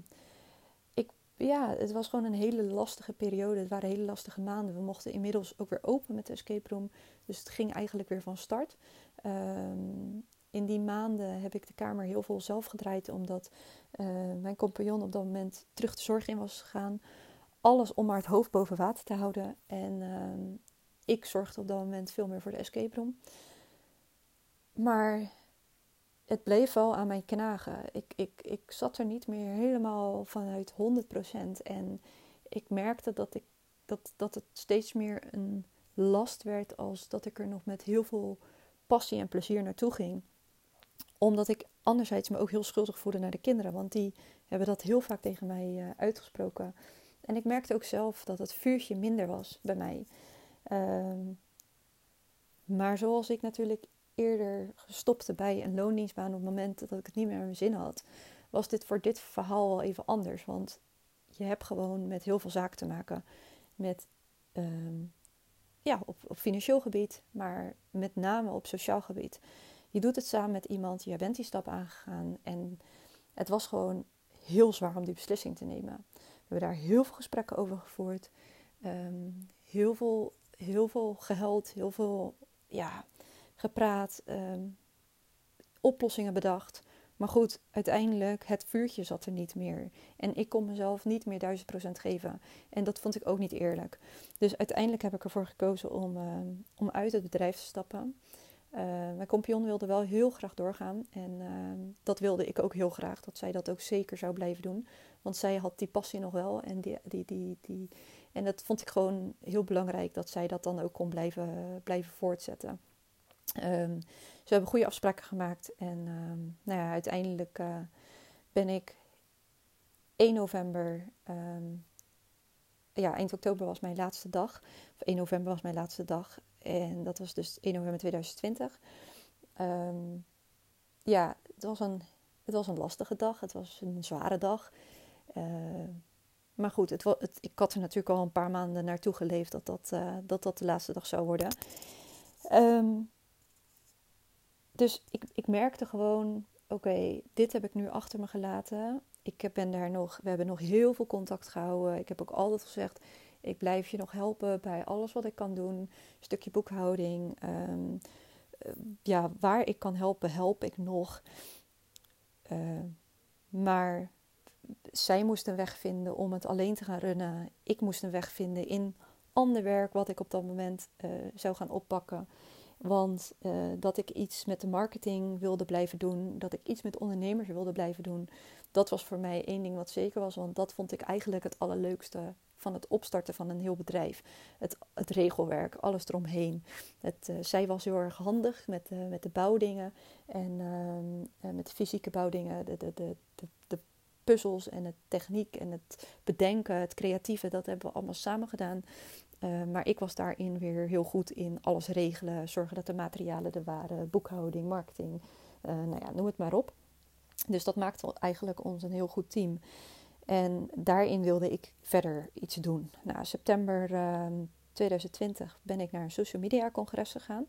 ja, het was gewoon een hele lastige periode. Het waren hele lastige maanden. We mochten inmiddels ook weer open met de escape room. Dus het ging eigenlijk weer van start. Um, in die maanden heb ik de kamer heel veel zelf gedraaid, omdat uh, mijn compagnon op dat moment terug de zorg in was gegaan. Alles om maar het hoofd boven water te houden. En uh, ik zorgde op dat moment veel meer voor de escape room. Maar het bleef wel aan mij knagen. Ik, ik, ik zat er niet meer helemaal vanuit 100%. En ik merkte dat, ik, dat, dat het steeds meer een last werd als dat ik er nog met heel veel passie en plezier naartoe ging. Omdat ik anderzijds me ook heel schuldig voelde naar de kinderen. Want die hebben dat heel vaak tegen mij uh, uitgesproken. En ik merkte ook zelf dat het vuurtje minder was bij mij. Um, maar zoals ik natuurlijk eerder gestopte bij een loondienstbaan op het moment dat ik het niet meer in mijn zin had, was dit voor dit verhaal wel even anders. Want je hebt gewoon met heel veel zaken te maken. Met, um, ja, op, financieel gebied, maar met name op sociaal gebied. Je doet het samen met iemand, je bent die stap aangegaan. En het was gewoon heel zwaar om die beslissing te nemen. We hebben daar heel veel gesprekken over gevoerd. Um, heel, veel, heel veel gehuild, heel veel ja, gepraat, um, oplossingen bedacht. Maar goed, uiteindelijk, het vuurtje zat er niet meer. En ik kon mezelf niet meer duizend procent geven. En dat vond ik ook niet eerlijk. Dus uiteindelijk heb ik ervoor gekozen om, uh, om uit het bedrijf te stappen. Uh, mijn compagnon wilde wel heel graag doorgaan. En dat wilde ik ook heel graag. Dat zij dat ook zeker zou blijven doen. Want zij had die passie nog wel. En, die, die, die, die, en dat vond ik gewoon heel belangrijk. Dat zij dat dan ook kon blijven, blijven voortzetten. Um, ze hebben goede afspraken gemaakt. En um, nou ja, uiteindelijk uh, ben ik 1 november. Um, ja, eind oktober was mijn laatste dag. Of 1 november was mijn laatste dag. En dat was dus 1 november 2020. ja, het was, een, het was een lastige dag. Het was een zware dag. Maar goed, het, het, ik had er natuurlijk al een paar maanden naartoe geleefd dat dat, uh, dat, dat de laatste dag zou worden. Dus ik, ik merkte gewoon, oké, dit heb ik nu achter me gelaten. Ik ben daar nog, we hebben nog heel veel contact gehouden. Ik heb ook altijd gezegd, ik blijf je nog helpen bij alles wat ik kan doen. Stukje boekhouding. Um, ja, waar ik kan helpen, help ik nog. Uh, maar zij moest een weg vinden om het alleen te gaan runnen. Ik moest een weg vinden in ander werk wat ik op dat moment uh, zou gaan oppakken. Want uh, dat ik iets met de marketing wilde blijven doen, dat ik iets met ondernemers wilde blijven doen, dat was voor mij één ding wat zeker was. Want dat vond ik eigenlijk het allerleukste van het opstarten van een heel bedrijf. Het, het regelwerk, alles eromheen. Het, uh, zij was heel erg handig met, uh, met de bouwdingen en uh, met de fysieke bouwdingen, de, de, de, de, de puzzels en het techniek en het bedenken, het creatieve, dat hebben we allemaal samen gedaan. Uh, maar ik was daarin weer heel goed in alles regelen, zorgen dat de materialen er waren, boekhouding, marketing, uh, nou ja, noem het maar op. Dus dat maakte eigenlijk ons een heel goed team. En daarin wilde ik verder iets doen. Nou, september uh, ehm, 2020 ben ik naar een social media congres gegaan.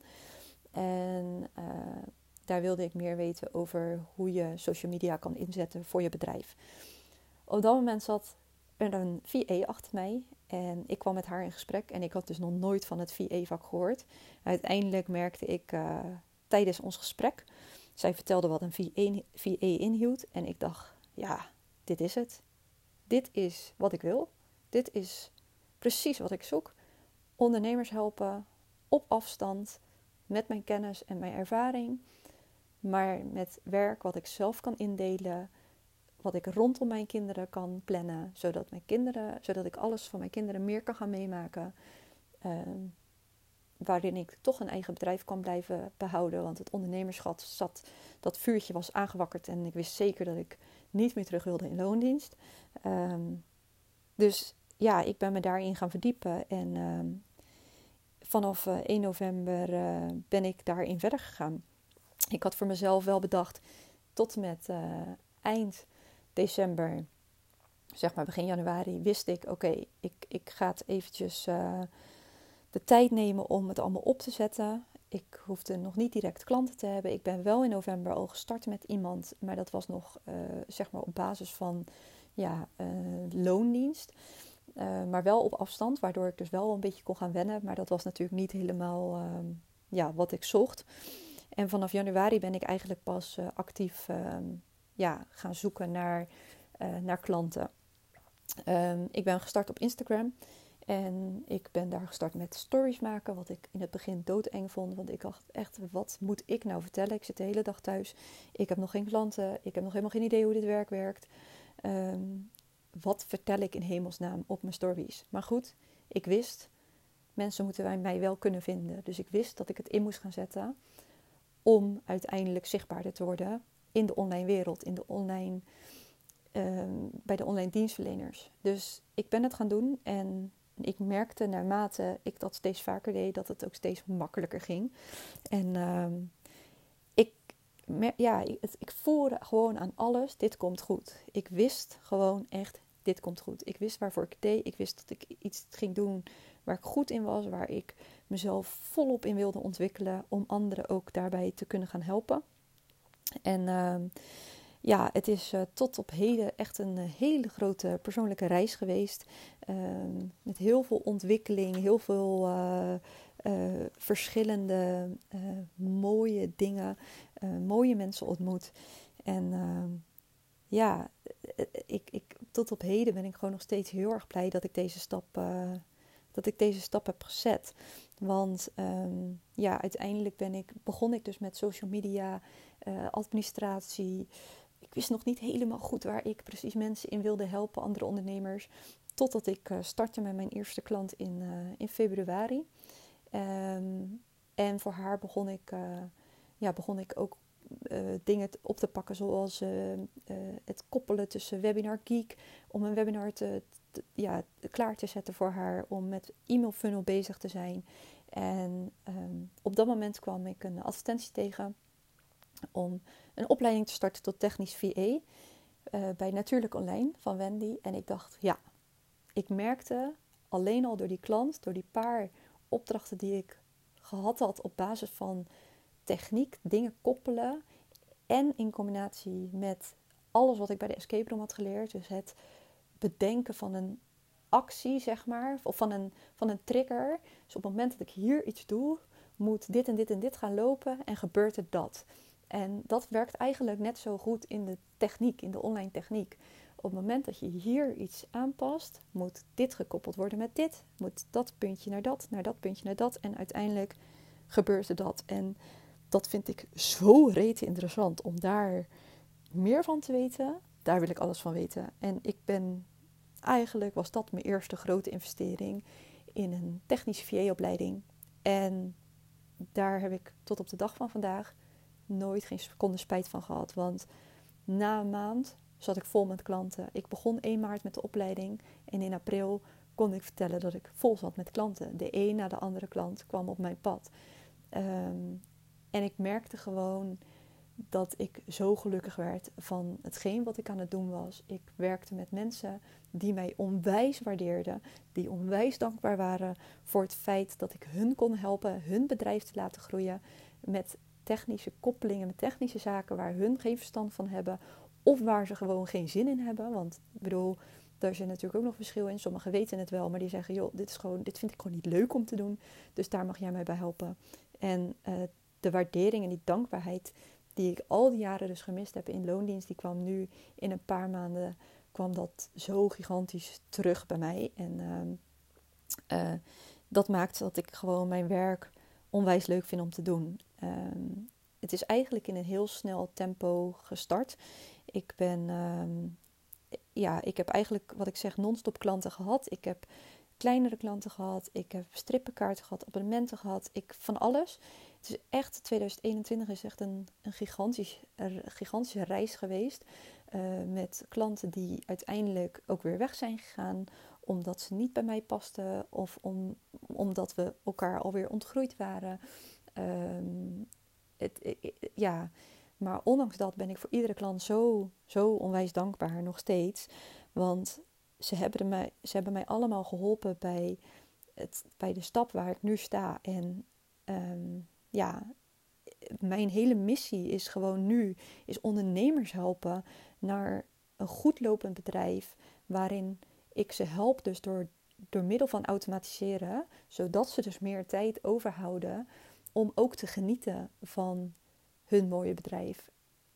En uh, daar wilde ik meer weten over hoe je social media kan inzetten voor je bedrijf. Op dat moment zat er een VA achter mij en ik kwam met haar in gesprek en ik had dus nog nooit van het VA-vak gehoord. Uiteindelijk merkte ik uh, tijdens ons gesprek, zij vertelde wat een VA, VA inhield en ik dacht, ja, dit is het. Dit is wat ik wil. Dit is precies wat ik zoek. Ondernemers helpen op afstand met mijn kennis en mijn ervaring, maar met werk wat ik zelf kan indelen, wat ik rondom mijn kinderen kan plannen, zodat, mijn kinderen, zodat ik alles van mijn kinderen meer kan gaan meemaken. Uh, waarin ik toch een eigen bedrijf kan blijven behouden. Want het ondernemerschap zat, dat vuurtje was aangewakkerd en ik wist zeker dat ik niet meer terug wilde in loondienst. Um, dus ja, ik ben me daarin gaan verdiepen en um, vanaf uh, eh, 1 november uh, ben ik daarin verder gegaan. Ik had voor mezelf wel bedacht, tot met uh, eind december, zeg maar begin januari, wist ik: oké, ik, ik ga het eventjes uh, de tijd nemen om het allemaal op te zetten. Ik hoefde nog niet direct klanten te hebben. Ik ben wel in november al gestart met iemand, maar dat was nog uh, zeg maar op basis van ja, uh, loondienst. maar wel op afstand, waardoor ik dus wel een beetje kon gaan wennen. Maar dat was natuurlijk niet helemaal ehm, ja, wat ik zocht. En vanaf januari ben ik eigenlijk pas actief ehm, ja, gaan zoeken naar, uh, naar klanten. Um, ik ben gestart op Instagram. En ik ben daar gestart met stories maken, wat ik in het begin doodeng vond. Want ik dacht echt, wat moet ik nou vertellen? Ik zit de hele dag thuis. Ik heb nog geen klanten. Ik heb nog helemaal geen idee hoe dit werk werkt. Um, wat vertel ik in hemelsnaam op mijn stories? Maar goed, ik wist, mensen moeten mij wel kunnen vinden. Dus ik wist dat ik het in moest gaan zetten om uiteindelijk zichtbaarder te worden in de online wereld, in de online, ehm, bij de online dienstverleners. Dus ik ben het gaan doen en ik merkte naarmate ik dat steeds vaker deed, dat het ook steeds makkelijker ging. En uh, ik, ja, ik voelde gewoon aan alles, dit komt goed. Ik wist gewoon echt, dit komt goed. Ik wist waarvoor ik deed. Ik wist dat ik iets ging doen waar ik goed in was, waar ik mezelf volop in wilde ontwikkelen om anderen ook daarbij te kunnen gaan helpen. En uh, ja, het is uh, tot op heden echt een uh, hele grote persoonlijke reis geweest. Ehm, met heel veel ontwikkeling, heel veel eh, verschillende mooie dingen, mooie mensen ontmoet. En ehm, ja, ik, ik, tot op heden ben ik gewoon nog steeds heel erg blij dat ik deze stap, dat ik deze stap heb gezet. Want um, ja, uiteindelijk ben ik, begon ik dus met social media uh, administratie. Ik wist nog niet helemaal goed waar ik precies mensen in wilde helpen, andere ondernemers. Totdat ik uh, startte met mijn eerste klant in, uh, in februari. Um, en voor haar begon ik, ja, begon ik ook dingen op te pakken, zoals het koppelen tussen Webinar Geek, om een webinar te, ja, klaar te zetten voor haar, om met e-mail funnel bezig te zijn. En um, op dat moment kwam ik een advertentie tegen om een opleiding te starten tot technisch uh, eh, bij Natuurlijk Online van Wendy. En ik dacht, ja, ik merkte alleen al door die klant, door die paar opdrachten die ik gehad had op basis van techniek, dingen koppelen en in combinatie met alles wat ik bij de escape room had geleerd, dus het bedenken van een actie, zeg maar, of van een, van een trigger. Dus op het moment dat ik hier iets doe, moet dit en dit en dit gaan lopen en gebeurt er dat. En dat werkt eigenlijk net zo goed in de techniek, in de online techniek. Op het moment dat je hier iets aanpast, moet dit gekoppeld worden met dit. Moet dat puntje naar dat, naar dat puntje naar dat. En uiteindelijk gebeurde dat. En dat vind ik zo rete interessant om daar meer van te weten. Daar wil ik alles van weten. En ik ben eigenlijk was dat mijn eerste grote investering in een technische VA-opleiding. En daar heb ik tot op de dag van vandaag nooit geen seconde spijt van gehad. Want na een maand zat ik vol met klanten. Ik begon 1 maart met de opleiding en in april kon ik vertellen dat ik vol zat met klanten. De een na de andere klant kwam op mijn pad. Ehm, en ik merkte gewoon dat ik zo gelukkig werd van hetgeen wat ik aan het doen was. Ik werkte met mensen die mij onwijs waardeerden, die onwijs dankbaar waren voor het feit dat ik hun kon helpen hun bedrijf te laten groeien met technische koppelingen, met technische zaken waar hun geen verstand van hebben of waar ze gewoon geen zin in hebben. Want ik bedoel, daar is natuurlijk ook nog verschil in. Sommigen weten het wel, maar die zeggen: joh, dit, is gewoon, dit vind ik gewoon niet leuk om te doen. Dus daar mag jij mij bij helpen. En uh, de waardering en die dankbaarheid die ik al die jaren dus gemist heb in loondienst, die kwam nu in een paar maanden kwam dat zo gigantisch terug bij mij. En uh, dat maakt dat ik gewoon mijn werk onwijs leuk vind om te doen. Ehm, het is eigenlijk in een heel snel tempo gestart. Ik ben, ehm, ja, ik heb eigenlijk, wat ik zeg, non-stop klanten gehad. Ik heb kleinere klanten gehad. Ik heb strippenkaarten gehad, abonnementen gehad. Ik, van alles. Het is echt, 2021 is echt een, een, gigantisch, een gigantische reis geweest. Uh, met klanten die uiteindelijk ook weer weg zijn gegaan. Omdat ze niet bij mij pasten. Of om, omdat we elkaar alweer ontgroeid waren. Het, ja, maar ondanks dat ben ik voor iedere klant zo, zo onwijs dankbaar nog steeds. Want ze hebben, mij, ze hebben mij allemaal geholpen bij, het, bij de stap waar ik nu sta. En um, ja, mijn hele missie is gewoon nu, is ondernemers helpen naar een goed lopend bedrijf. Waarin ik ze help dus door, door middel van automatiseren. Zodat ze dus meer tijd overhouden om ook te genieten van hun mooie bedrijf.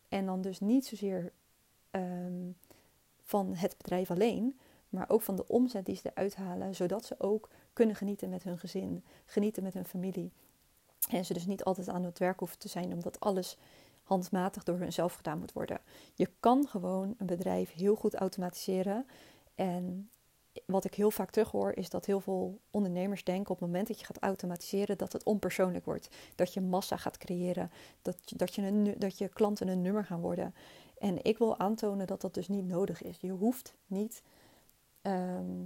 En dan dus niet zozeer um, van het bedrijf alleen, maar ook van de omzet die ze eruit halen, zodat ze ook kunnen genieten met hun gezin, genieten met hun familie. En ze dus niet altijd aan het werk hoeven te zijn, omdat alles handmatig door hunzelf gedaan moet worden. Je kan gewoon een bedrijf heel goed automatiseren. En wat ik heel vaak terughoor, is dat heel veel ondernemers denken op het moment dat je gaat automatiseren, dat het onpersoonlijk wordt. Dat je massa gaat creëren, dat, dat, je, dat je klanten een nummer gaan worden. En ik wil aantonen dat dat dus niet nodig is. Je hoeft niet. Ehm,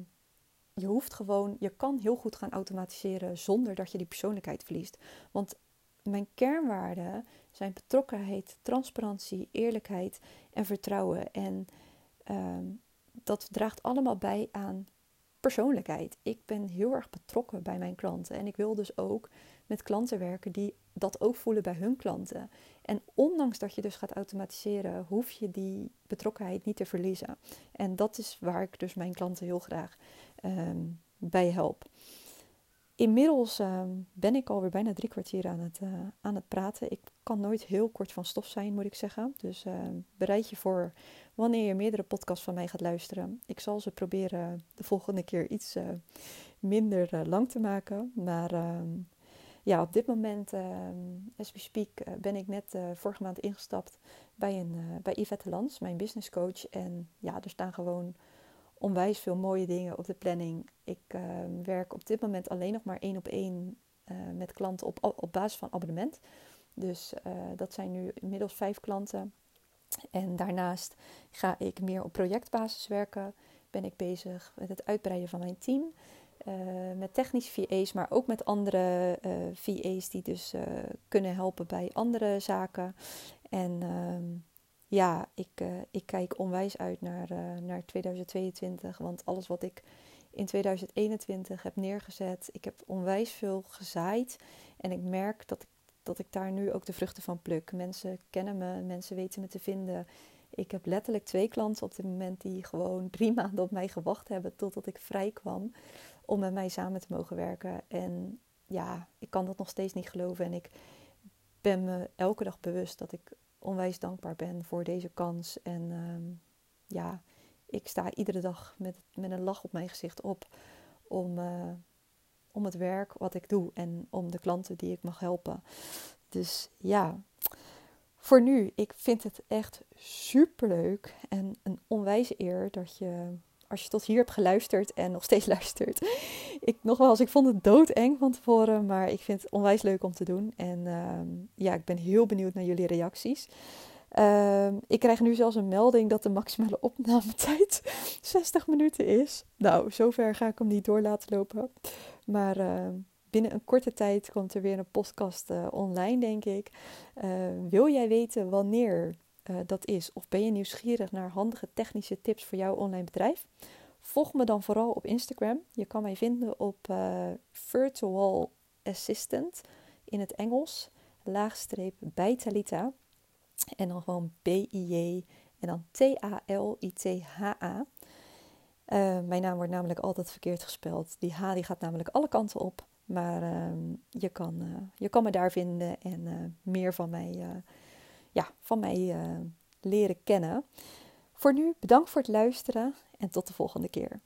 je hoeft gewoon, je kan heel goed gaan automatiseren zonder dat je die persoonlijkheid verliest. Want mijn kernwaarden zijn betrokkenheid, transparantie, eerlijkheid en vertrouwen. En ehm, dat draagt allemaal bij aan persoonlijkheid. Ik ben heel erg betrokken bij mijn klanten. En ik wil dus ook met klanten werken die dat ook voelen bij hun klanten. En ondanks dat je dus gaat automatiseren, hoef je die betrokkenheid niet te verliezen. En dat is waar ik dus mijn klanten heel graag ehm, bij help. Inmiddels ehm, ben ik alweer bijna drie kwartier aan het, uh, aan het praten. Ik kan nooit heel kort van stof zijn, moet ik zeggen. Dus ehm, bereid je voor wanneer je meerdere podcasts van mij gaat luisteren. Ik zal ze proberen de volgende keer iets uh, minder uh, lang te maken. Maar ja, op dit moment, as we speak, ben ik net vorige maand ingestapt bij, een, bij Yvette Lans, mijn business coach. En ja, er staan gewoon onwijs veel mooie dingen op de planning. Ik uh, werk op dit moment alleen nog maar één op één met klanten op, op basis van abonnement. Dus dat zijn nu inmiddels vijf klanten. En daarnaast ga ik meer op projectbasis werken. Ben ik bezig met het uitbreiden van mijn team. Met technische VA's, maar ook met andere VA's die dus kunnen helpen bij andere zaken. En ehm, ja, ik, uh, ik kijk onwijs uit naar, uh, naar 2022. Want alles wat ik in 2021 heb neergezet, ik heb onwijs veel gezaaid. En ik merk dat ik, dat ik daar nu ook de vruchten van pluk. Mensen kennen me, mensen weten me te vinden. Ik heb letterlijk twee klanten op dit moment die gewoon drie maanden op mij gewacht hebben totdat ik vrij kwam om met mij samen te mogen werken. En ja, ik kan dat nog steeds niet geloven. En ik ben me elke dag bewust dat ik onwijs dankbaar ben voor deze kans. En ehm, ja, ik sta iedere dag met, met een lach op mijn gezicht op om, uh, om het werk wat ik doe en om de klanten die ik mag helpen. Dus ja, voor nu, ik vind het echt super leuk en een onwijze eer dat je, als je tot hier hebt geluisterd en nog steeds luistert. Ik nogmaals, ik vond het doodeng van tevoren, maar ik vind het onwijs leuk om te doen. En ehm, ja, ik ben heel benieuwd naar jullie reacties. Ehm, ik krijg nu zelfs een melding dat de maximale opnametijd 60 minuten is. Nou, zover ga ik hem niet door laten lopen. Maar ehm, binnen een korte tijd komt er weer een podcast uh, online, denk ik. Wil jij weten wanneer uh, dat is? Of ben je nieuwsgierig naar handige technische tips voor jouw online bedrijf? Volg me dan vooral op Instagram. Je kan mij vinden op Virtual Assistant in het Engels, laagstreep bij Talita. En dan gewoon B-I-J en dan T-A-L-I-T-H-A. Uh, mijn naam wordt namelijk altijd verkeerd gespeld. Die H die gaat namelijk alle kanten op. Maar uh, je, kan, je kan me daar vinden en eh, meer van mij, ja, van mij leren kennen. Voor nu bedankt voor het luisteren en tot de volgende keer.